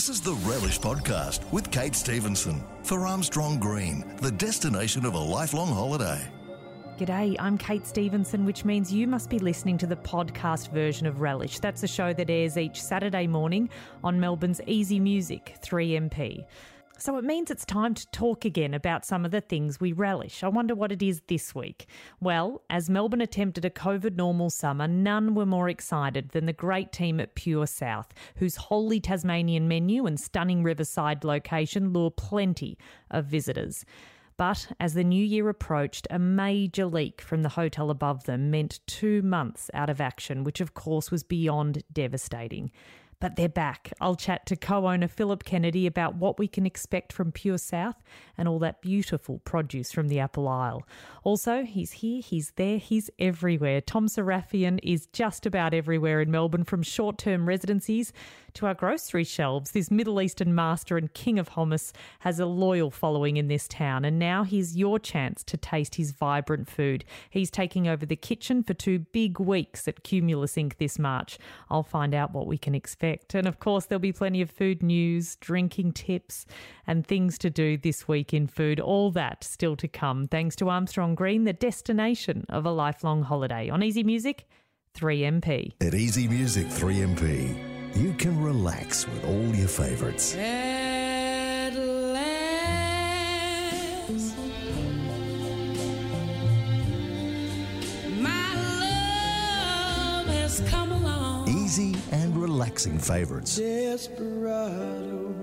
This is the Relish Podcast with Kate Stevenson for Armstrong Green, the destination of a lifelong holiday. G'day, I'm Kate Stevenson, which means you must be listening to the podcast version of Relish. That's a show that airs each Saturday morning on Melbourne's Easy Music 3MP. So it means it's time to talk again about some of the things we relish. I wonder what it is this week. Well, as Melbourne attempted a COVID normal summer, none were more excited than the great team at Pure South, whose wholly Tasmanian menu and stunning riverside location lure plenty of visitors. But as the new year approached, a major leak from the hotel above them meant two months out of action, which of course was beyond devastating but they're back. I'll chat to co owner Philip Kennedy about what we can expect from Pure South and all that beautiful produce from the Apple Isle. Also, he's here, he's there, he's everywhere. Tom Sarafian is just about everywhere in Melbourne, from short term residencies to our grocery shelves. This Middle Eastern master and king of hummus has a loyal following in this town, and now here's your chance to taste his vibrant food. He's taking over the kitchen for two big weeks at Cumulus Inc. this March. I'll find out what we can expect. And of course, there'll be plenty of food news, drinking tips, and things to do this week in food. All that still to come, thanks to Armstrong Green, the destination of a lifelong holiday. On Easy Music, 3MP. At Easy Music 3MP, you can relax with all your favourites. At last, my love has come along. Easy and relaxing favourites. Desperado,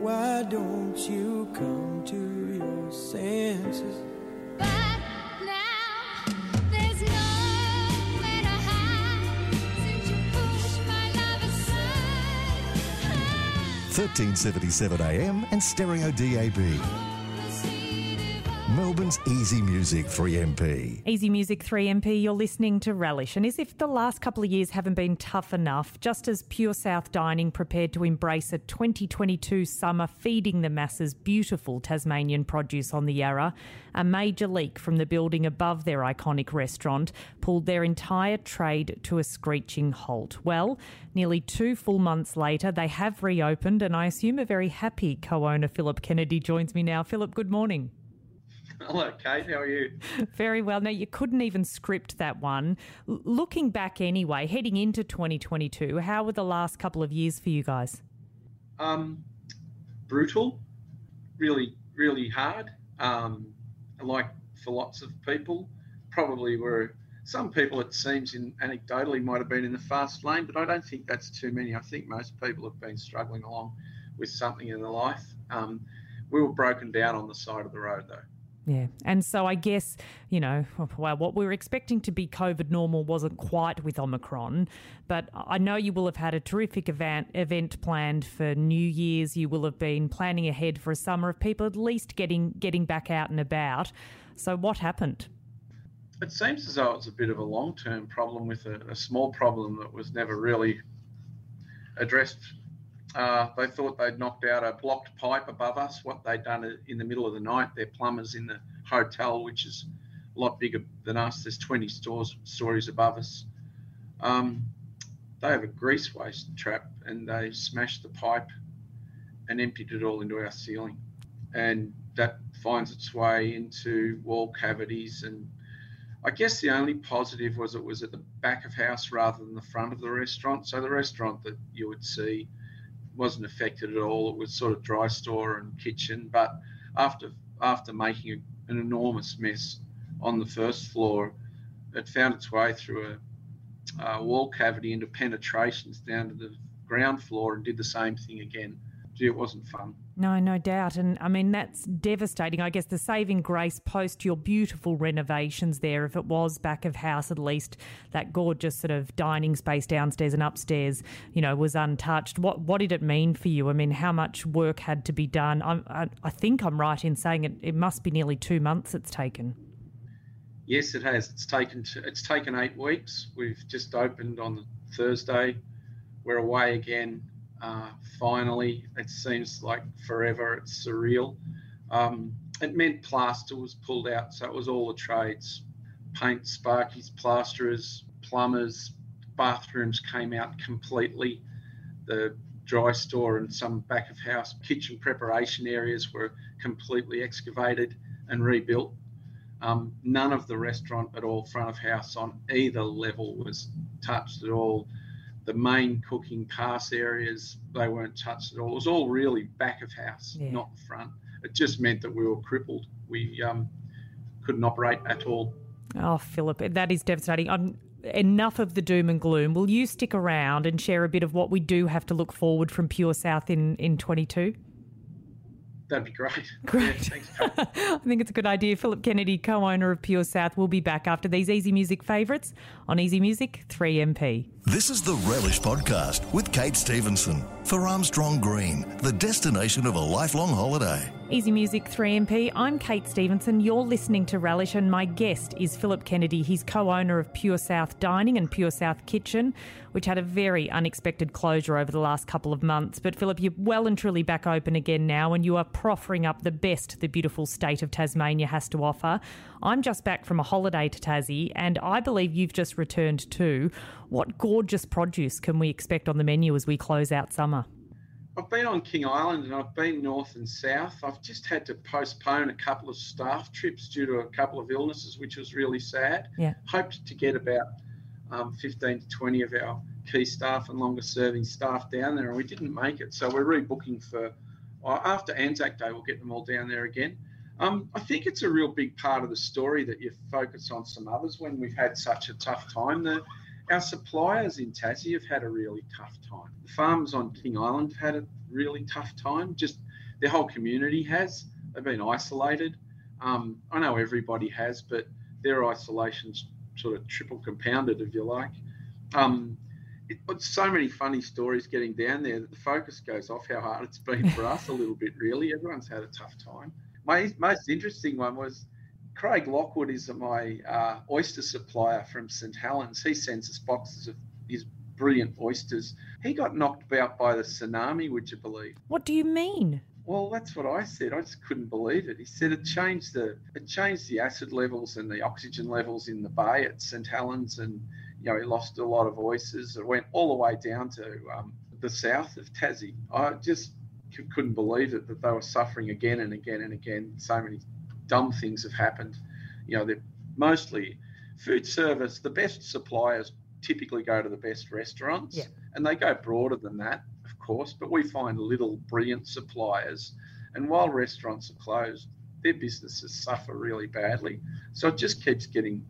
why don't you come to your senses? 1377 AM and Stereo DAB. Melbourne's Easy Music 3MP. Easy Music 3MP, you're listening to Relish. And as if the last couple of years haven't been tough enough, just as Pure South Dining prepared to embrace a 2022 summer feeding the masses beautiful Tasmanian produce on the Yarra, a major leak from the building above their iconic restaurant pulled their entire trade to a screeching halt. Well, nearly two full months later, they have reopened, and I assume a very happy co owner, Philip Kennedy, joins me now. Philip, good morning. Hello, Kate. How are you? Very well. Now, you couldn't even script that one. L- looking back anyway, heading into 2022, how were the last couple of years for you guys? Um, brutal, really, really hard. Um, like for lots of people, probably were some people. It seems in anecdotally might have been in the fast lane, but I don't think that's too many. I think most people have been struggling along with something in their life. Um, we were broken down on the side of the road, though. Yeah. And so I guess, you know, well, what we were expecting to be COVID normal wasn't quite with Omicron, but I know you will have had a terrific event, event planned for New Year's. You will have been planning ahead for a summer of people at least getting getting back out and about. So what happened? It seems as though it's a bit of a long term problem with a, a small problem that was never really addressed. Uh, they thought they'd knocked out a blocked pipe above us. What they'd done in the middle of the night, their plumbers in the hotel, which is a lot bigger than us, there's 20 stores, stories above us. Um, they have a grease waste trap and they smashed the pipe and emptied it all into our ceiling. And that finds its way into wall cavities. And I guess the only positive was it was at the back of house rather than the front of the restaurant. So the restaurant that you would see wasn't affected at all. It was sort of dry store and kitchen. But after after making an enormous mess on the first floor, it found its way through a, a wall cavity into penetrations down to the ground floor and did the same thing again. Gee, it wasn't fun. No, no doubt. And I mean, that's devastating. I guess the saving grace post your beautiful renovations there, if it was back of house at least, that gorgeous sort of dining space downstairs and upstairs, you know, was untouched. What what did it mean for you? I mean, how much work had to be done? I, I, I think I'm right in saying it, it must be nearly two months it's taken. Yes, it has. It's taken it's taken eight weeks. We've just opened on Thursday. We're away again. Uh, finally, it seems like forever. It's surreal. Um, it meant plaster was pulled out, so it was all the trades: paint, sparkies, plasterers, plumbers. Bathrooms came out completely. The dry store and some back of house kitchen preparation areas were completely excavated and rebuilt. Um, none of the restaurant at all, front of house on either level, was touched at all. The main cooking pass areas, they weren't touched at all. It was all really back of house, Yeah. not front. It just meant that we were crippled. We um, couldn't operate at all. Oh, Philip, that is devastating. Um enough of the doom and gloom. Will you stick around and share a bit of what we do have to look forward from Pure South in, in 22? That'd be great. Great. Yeah, thanks. I think it's a good idea. Philip Kennedy, co owner of Pure South, will be back after these Easy Music favourites on Easy Music 3MP. This is the Relish Podcast with Kate Stevenson for Armstrong Green, the destination of a lifelong holiday. Easy Music 3MP. I'm Kate Stevenson. You're listening to Relish, and my guest is Philip Kennedy. He's co owner of Pure South Dining and Pure South Kitchen, which had a very unexpected closure over the last couple of months. But, Philip, you're well and truly back open again now, and you are proffering up the best the beautiful state of Tasmania has to offer. I'm just back from a holiday to Tassie, and I believe you've just returned too. What gorgeous produce can we expect on the menu as we close out summer? I've been on King Island and I've been north and south. I've just had to postpone a couple of staff trips due to a couple of illnesses, which was really sad. Yeah. Hoped to get about um, 15 to 20 of our key staff and longer serving staff down there, and we didn't make it. So we're rebooking for uh, after Anzac Day, we'll get them all down there again. Um, I think it's a real big part of the story that you focus on some others when we've had such a tough time. The, our suppliers in Tassie have had a really tough time. The farmers on King Island have had a really tough time. Just their whole community has. They've been isolated. Um, I know everybody has, but their isolation's sort of triple compounded, if you like. Um, it, so many funny stories getting down there that the focus goes off how hard it's been for us a little bit, really. Everyone's had a tough time. My most interesting one was Craig Lockwood is my uh, oyster supplier from St Helens. He sends us boxes of his brilliant oysters. He got knocked out by the tsunami, would you believe? What do you mean? Well, that's what I said. I just couldn't believe it. He said it changed the it changed the acid levels and the oxygen levels in the bay at St Helens, and you know he lost a lot of oysters. It went all the way down to um, the south of Tassie. I just couldn't believe it that they were suffering again and again and again. So many dumb things have happened. You know, they're mostly food service. The best suppliers typically go to the best restaurants, Yeah. and they go broader than that, of course. But we find little brilliant suppliers, and while restaurants are closed, their businesses suffer really badly. So it just keeps getting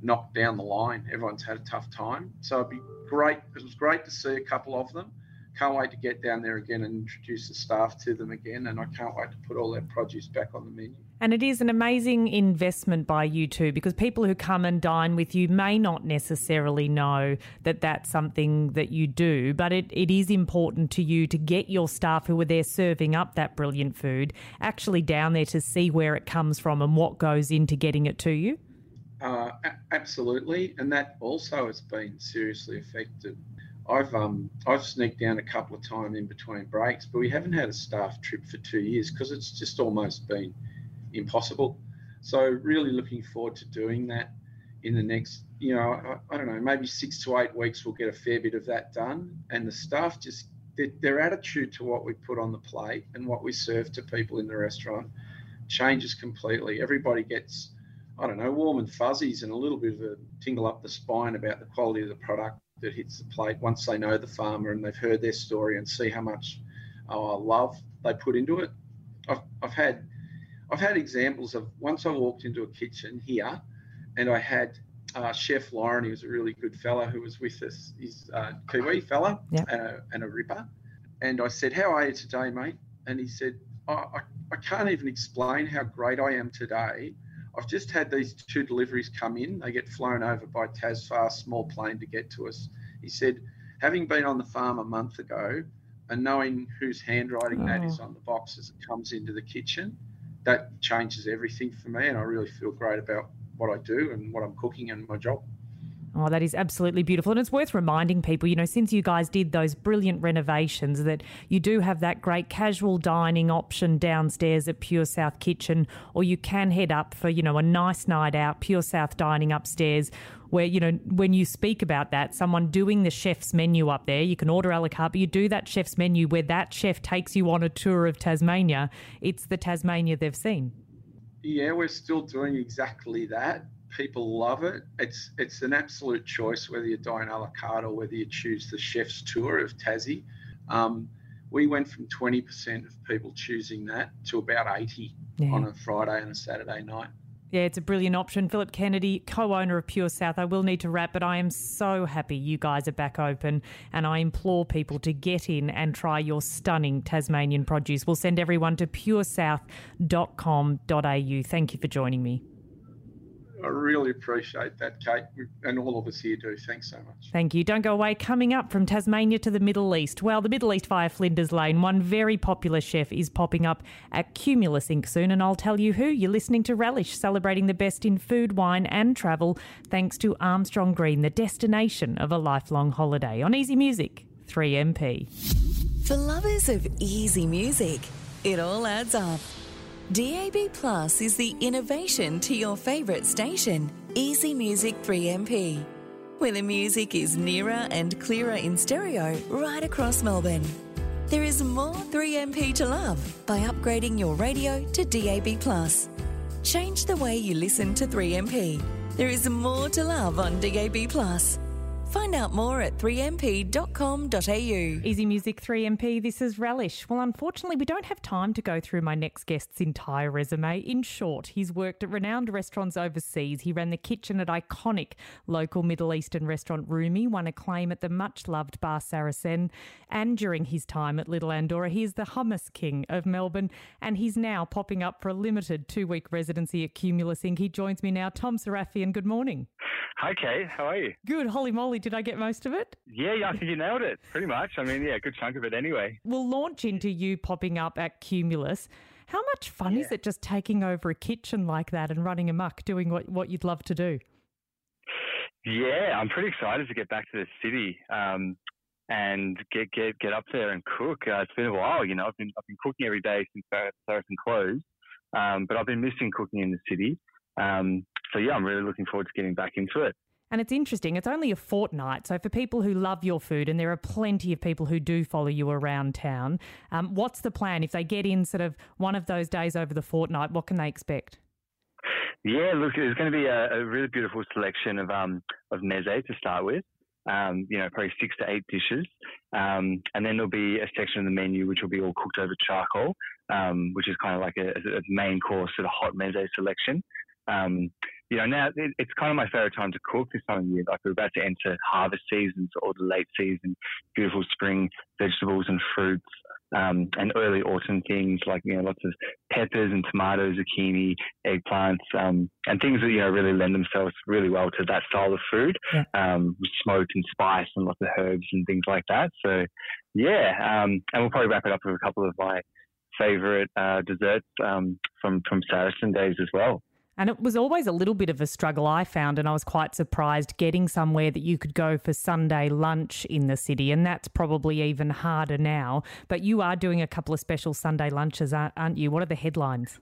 knocked down the line. Everyone's had a tough time. So it'd be great. It was great to see a couple of them. Can't wait to get down there again and introduce the staff to them again. And I can't wait to put all their produce back on the menu. And it is an amazing investment by you too, because people who come and dine with you may not necessarily know that that's something that you do, but it, it is important to you to get your staff who are there serving up that brilliant food actually down there to see where it comes from and what goes into getting it to you. Uh, a- absolutely, and that also has been seriously affected. I've um I've sneaked down a couple of times in between breaks, but we haven't had a staff trip for two years because it's just almost been impossible. So really looking forward to doing that in the next, you know, I, I don't know, maybe six to eight weeks. We'll get a fair bit of that done, and the staff just their, their attitude to what we put on the plate and what we serve to people in the restaurant changes completely. Everybody gets I don't know, warm and fuzzies and a little bit of a tingle up the spine about the quality of the product that hits the plate once they know the farmer and they've heard their story and see how much uh, love they put into it. I've, I've had I've had examples of once I walked into a kitchen here and I had uh, Chef Lauren, he was a really good fella who was with us, he's a Kiwi fella Yeah. and, a, and a ripper. And I said, How are you today, mate? And he said, I, I, I can't even explain how great I am today. I've just had these two deliveries come in. They get flown over by Tasfast, small plane to get to us. He said, having been on the farm a month ago and knowing whose handwriting that is on the box as it comes into the kitchen, that changes everything for me. And I really feel great about what I do and what I'm cooking and my job. Oh, that is absolutely beautiful. And it's worth reminding people, you know, since you guys did those brilliant renovations, that you do have that great casual dining option downstairs at Pure South Kitchen, or you can head up for, you know, a nice night out, Pure South Dining upstairs, where, you know, when you speak about that, someone doing the chef's menu up there, you can order a la carte, but you do that chef's menu where that chef takes you on a tour of Tasmania. It's the Tasmania they've seen. Yeah, we're still doing exactly that. People love it. It's it's an absolute choice whether you dine a la carte or whether you choose the chef's tour of Tassie. Um, we went from 20% of people choosing that to about 80 Yeah. on a Friday and a Saturday night. Yeah, it's a brilliant option. Philip Kennedy, co owner of Pure South. I will need to wrap, but I am so happy you guys are back open. And I implore people to get in and try your stunning Tasmanian produce. We'll send everyone to puresouth.com.au. Thank you for joining me. I really appreciate that, Kate, and all of us here do. Thanks so much. Thank you. Don't go away. Coming up from Tasmania to the Middle East. Well, the Middle East via Flinders Lane. One very popular chef is popping up at Cumulus Inc. soon, and I'll tell you who. You're listening to Relish, celebrating the best in food, wine, and travel, thanks to Armstrong Green, the destination of a lifelong holiday. On Easy Music, 3MP. For lovers of easy music, it all adds up. DAB Plus is the innovation to your favourite station, Easy Music 3MP, where the music is nearer and clearer in stereo right across Melbourne. There is more 3MP to love by upgrading your radio to DAB Plus. Change the way you listen to 3MP. There is more to love on DAB Plus. Find out more at 3mp.com.au. Easy Music 3MP, this is Relish. Well, unfortunately, we don't have time to go through my next guest's entire resume. In short, he's worked at renowned restaurants overseas. He ran the kitchen at iconic local Middle Eastern restaurant Rumi, won acclaim at the much loved Bar Saracen, and during his time at Little Andorra, he is the hummus king of Melbourne, and he's now popping up for a limited two week residency at Cumulus Inc. He joins me now. Tom Sarafian, good morning. Hi, Kate. How are you? Good, holy moly, did I get most of it? Yeah, yeah, I think you nailed it. Pretty much. I mean, yeah, a good chunk of it anyway. we'll launch into you popping up at Cumulus. How much fun is it just taking over a kitchen like that and running amok, doing what, what you'd love to do? Yeah, I'm pretty excited to get back to the city um, and get get get up there and cook. Uh, it's been a while, you know. I've been I've been cooking every day since Sar- Saracen closed, um, but I've been missing cooking in the city. Um, so yeah, I'm really looking forward to getting back into it. And it's interesting, it's only a fortnight. So, for people who love your food, and there are plenty of people who do follow you around town, um, what's the plan? If they get in sort of one of those days over the fortnight, what can they expect? Yeah, look, there's going to be a, a really beautiful selection of um of meze to start with. Um, you know, probably six to eight dishes, um, and then there'll be a section of the menu which will be all cooked over charcoal, um, which is kind of like a, a main course sort of hot meze selection. Um, you know, now it, it's kind of my favorite time to cook this time of year. Like we're about to enter harvest season, so all the late season, beautiful spring vegetables and fruits, um, and early autumn things like you know lots of peppers and tomatoes, zucchini, eggplants, um, and things that you know really lend themselves really well to that style of food, Yeah. um, with smoked and spice and lots of herbs and things like that. So yeah, um, and we'll probably wrap it up with a couple of my favorite uh, desserts um, from from Saracen days as well. And it was always a little bit of a struggle, I found, and I was quite surprised getting somewhere that you could go for Sunday lunch in the city. And that's probably even harder now. But you are doing a couple of special Sunday lunches, aren't you? What are the headlines?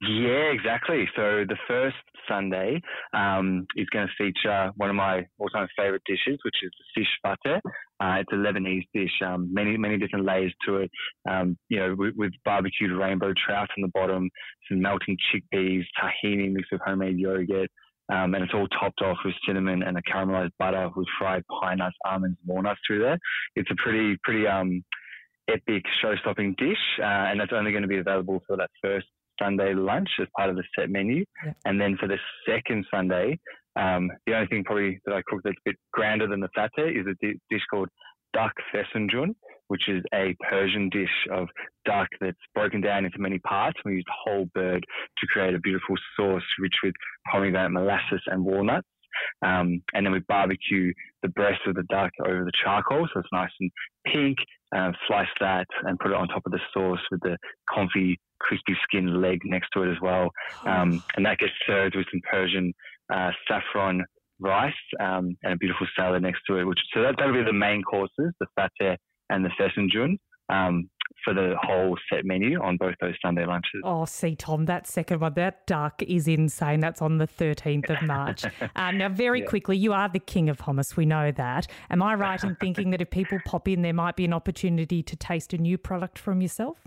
Yeah, exactly. So the first Sunday um, is going to feature one of my all-time favorite dishes, which is the fish fateh. Uh, it's a Lebanese dish, um, many many different layers to it. Um, you know, with, with barbecued rainbow trout on the bottom, some melting chickpeas, tahini mixed with homemade yogurt, um, and it's all topped off with cinnamon and a caramelized butter with fried pine nuts, almonds, and walnuts through there. It's a pretty pretty um, epic show-stopping dish, uh, and that's only going to be available for that first Sunday lunch as part of the set menu. And then for the second Sunday, um, the only thing probably that I cook that's a bit grander than the fateh is a di- dish called duck fesunjun, which is a Persian dish of duck that's broken down into many parts. We use the whole bird to create a beautiful sauce rich with pomegranate molasses and walnuts. Um, and then we barbecue the breast of the duck over the charcoal, so it's nice and pink. Uh, slice that and put it on top of the sauce with the comfy, crispy skinned leg next to it as well. Um, and that gets served with some Persian uh, saffron rice um, and a beautiful salad next to it. Which so that that'll be the main courses, the satay and the sesame um, for the whole set menu on both those Sunday lunches. Oh, see, Tom, that second one, that duck is insane. That's on the 13th of March. um, now, very Yeah. quickly, you are the king of hummus. We know that. Am I right in thinking that if people pop in, there might be an opportunity to taste a new product from yourself?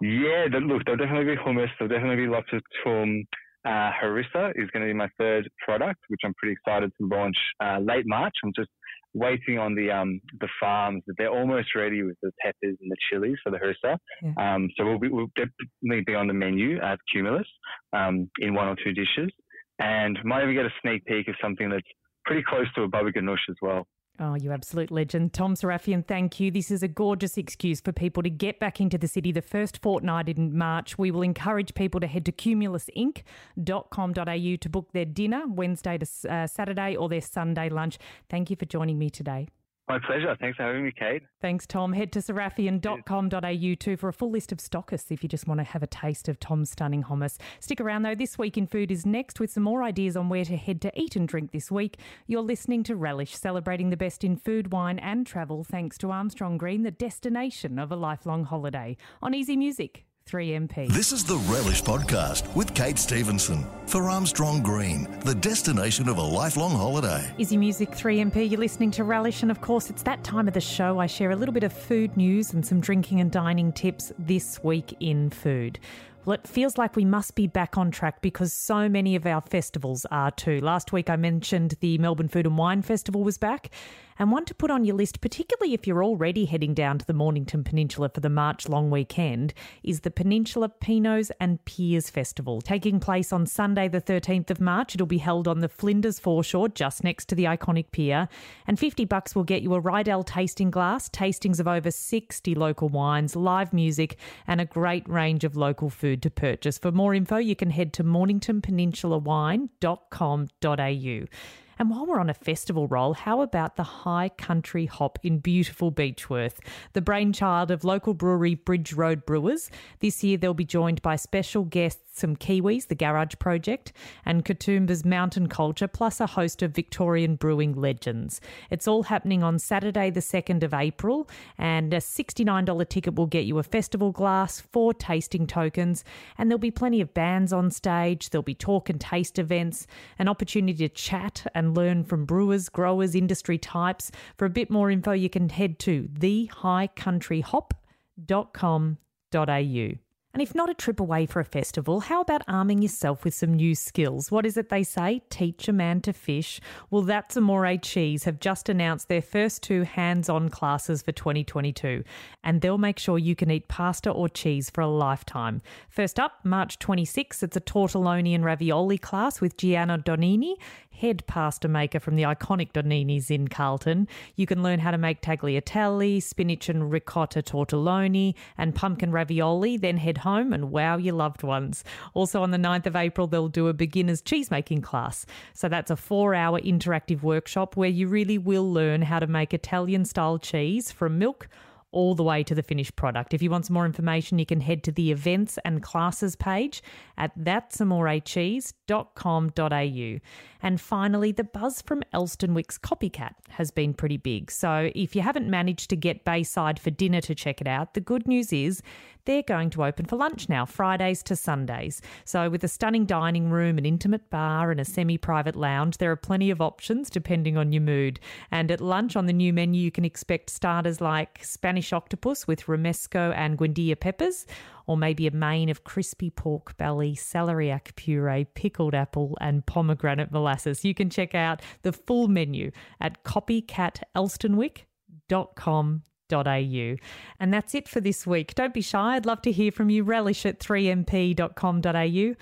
Yeah, look, there'll definitely be hummus. There'll definitely be lots of toum. Uh, harissa is going to be my third product, which I'm pretty excited to launch uh, late March. I'm just waiting on the um, the farms. They're almost ready with the peppers and the chilies for the harissa. Yeah. Um, so we'll, be, we'll definitely be on the menu at Cumulus um, in one or two dishes, and might even get a sneak peek of something that's pretty close to a baba ganoush as well. Oh, you absolute legend. Tom Sarafian, thank you. This is a gorgeous excuse for people to get back into the city the first fortnight in March. We will encourage people to head to cumulusinc.com.au to book their dinner Wednesday to uh, Saturday or their Sunday lunch. Thank you for joining me today. My pleasure. Thanks for having me, Kate. Thanks, Tom. Head to sarafian.com.au too for a full list of stockists if you just want to have a taste of Tom's stunning hummus. Stick around though. This Week in Food is next with some more ideas on where to head to eat and drink this week. You're listening to Relish, celebrating the best in food, wine, and travel thanks to Armstrong Green, the destination of a lifelong holiday. On Easy Music, 3MP. This is the Relish Podcast with Kate Stevenson for Armstrong Green, the destination of a lifelong holiday. Easy Music 3MP, you're listening to Relish, and of course, it's that time of the show. I share a little bit of food news and some drinking and dining tips this week in food. Well, it feels like we must be back on track because so many of our festivals are too. Last week I mentioned the Melbourne Food and Wine Festival was back, and one to put on your list, particularly if you're already heading down to the Mornington Peninsula for the March long weekend, is the Peninsula Pinos and Piers Festival. Taking place on Sunday, the 13th of March, it'll be held on the Flinders foreshore, just next to the iconic pier. And 50 bucks will get you a Riedel tasting glass, tastings of over 60 local wines, live music, and a great range of local food to purchase. For more info, you can head to morningtonpeninsulawine.com.au. And while we're on a festival roll, how about the High Country Hop in beautiful Beechworth? The brainchild of local brewery Bridge Road Brewers. This year they'll be joined by special guests some Kiwis, the Garage Project, and Katoomba's Mountain Culture, plus a host of Victorian brewing legends. It's all happening on Saturday, the 2nd of April, and a $69 ticket will get you a festival glass, four tasting tokens, and there'll be plenty of bands on stage. There'll be talk and taste events, an opportunity to chat and learn from brewers, growers, industry types. For a bit more info, you can head to thehighcountryhop.com.au. And if not a trip away for a festival, how about arming yourself with some new skills? What is it they say? Teach a man to fish. Well, that's Amore Cheese have just announced their first two hands on classes for 2022, and they'll make sure you can eat pasta or cheese for a lifetime. First up, March 26th, it's a tortelloni and ravioli class with Gianna Donnini, head pasta maker from the iconic Donnini's in Carlton. You can learn how to make tagliatelle, spinach and ricotta tortelloni, and pumpkin ravioli, then head home and wow your loved ones. Also on the 9th of April, they'll do a beginner's cheesemaking class. So that's a four hour interactive workshop where you really will learn how to make Italian style cheese from milk all the way to the finished product. If you want some more information, you can head to the events and classes page at that'samorecheese.com.au. And finally, the buzz from Elsternwick's Copycat has been pretty big. So if you haven't managed to get Bayside for dinner to check it out, the good news is they're going to open for lunch now, Fridays to Sundays. So, with a stunning dining room, an intimate bar, and a semi private lounge, there are plenty of options depending on your mood. And at lunch on the new menu, you can expect starters like Spanish octopus with romesco and guindilla peppers, or maybe a main of crispy pork belly, celeriac puree, pickled apple, and pomegranate molasses. You can check out the full menu at copycatelsternwick.com au. And that's it for this week. Don't be shy. I'd love to hear from you. Relish at 3mp.com.au.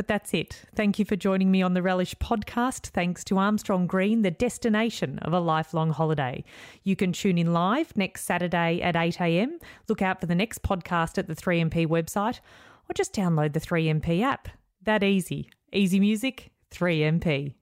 But that's it. Thank you for joining me on the Relish podcast. Thanks to Armstrong Green, the destination of a lifelong holiday. You can tune in live next Saturday at 8am. Look out for the next podcast at the 3MP website or just download the 3MP app. That easy. Easy music, 3MP.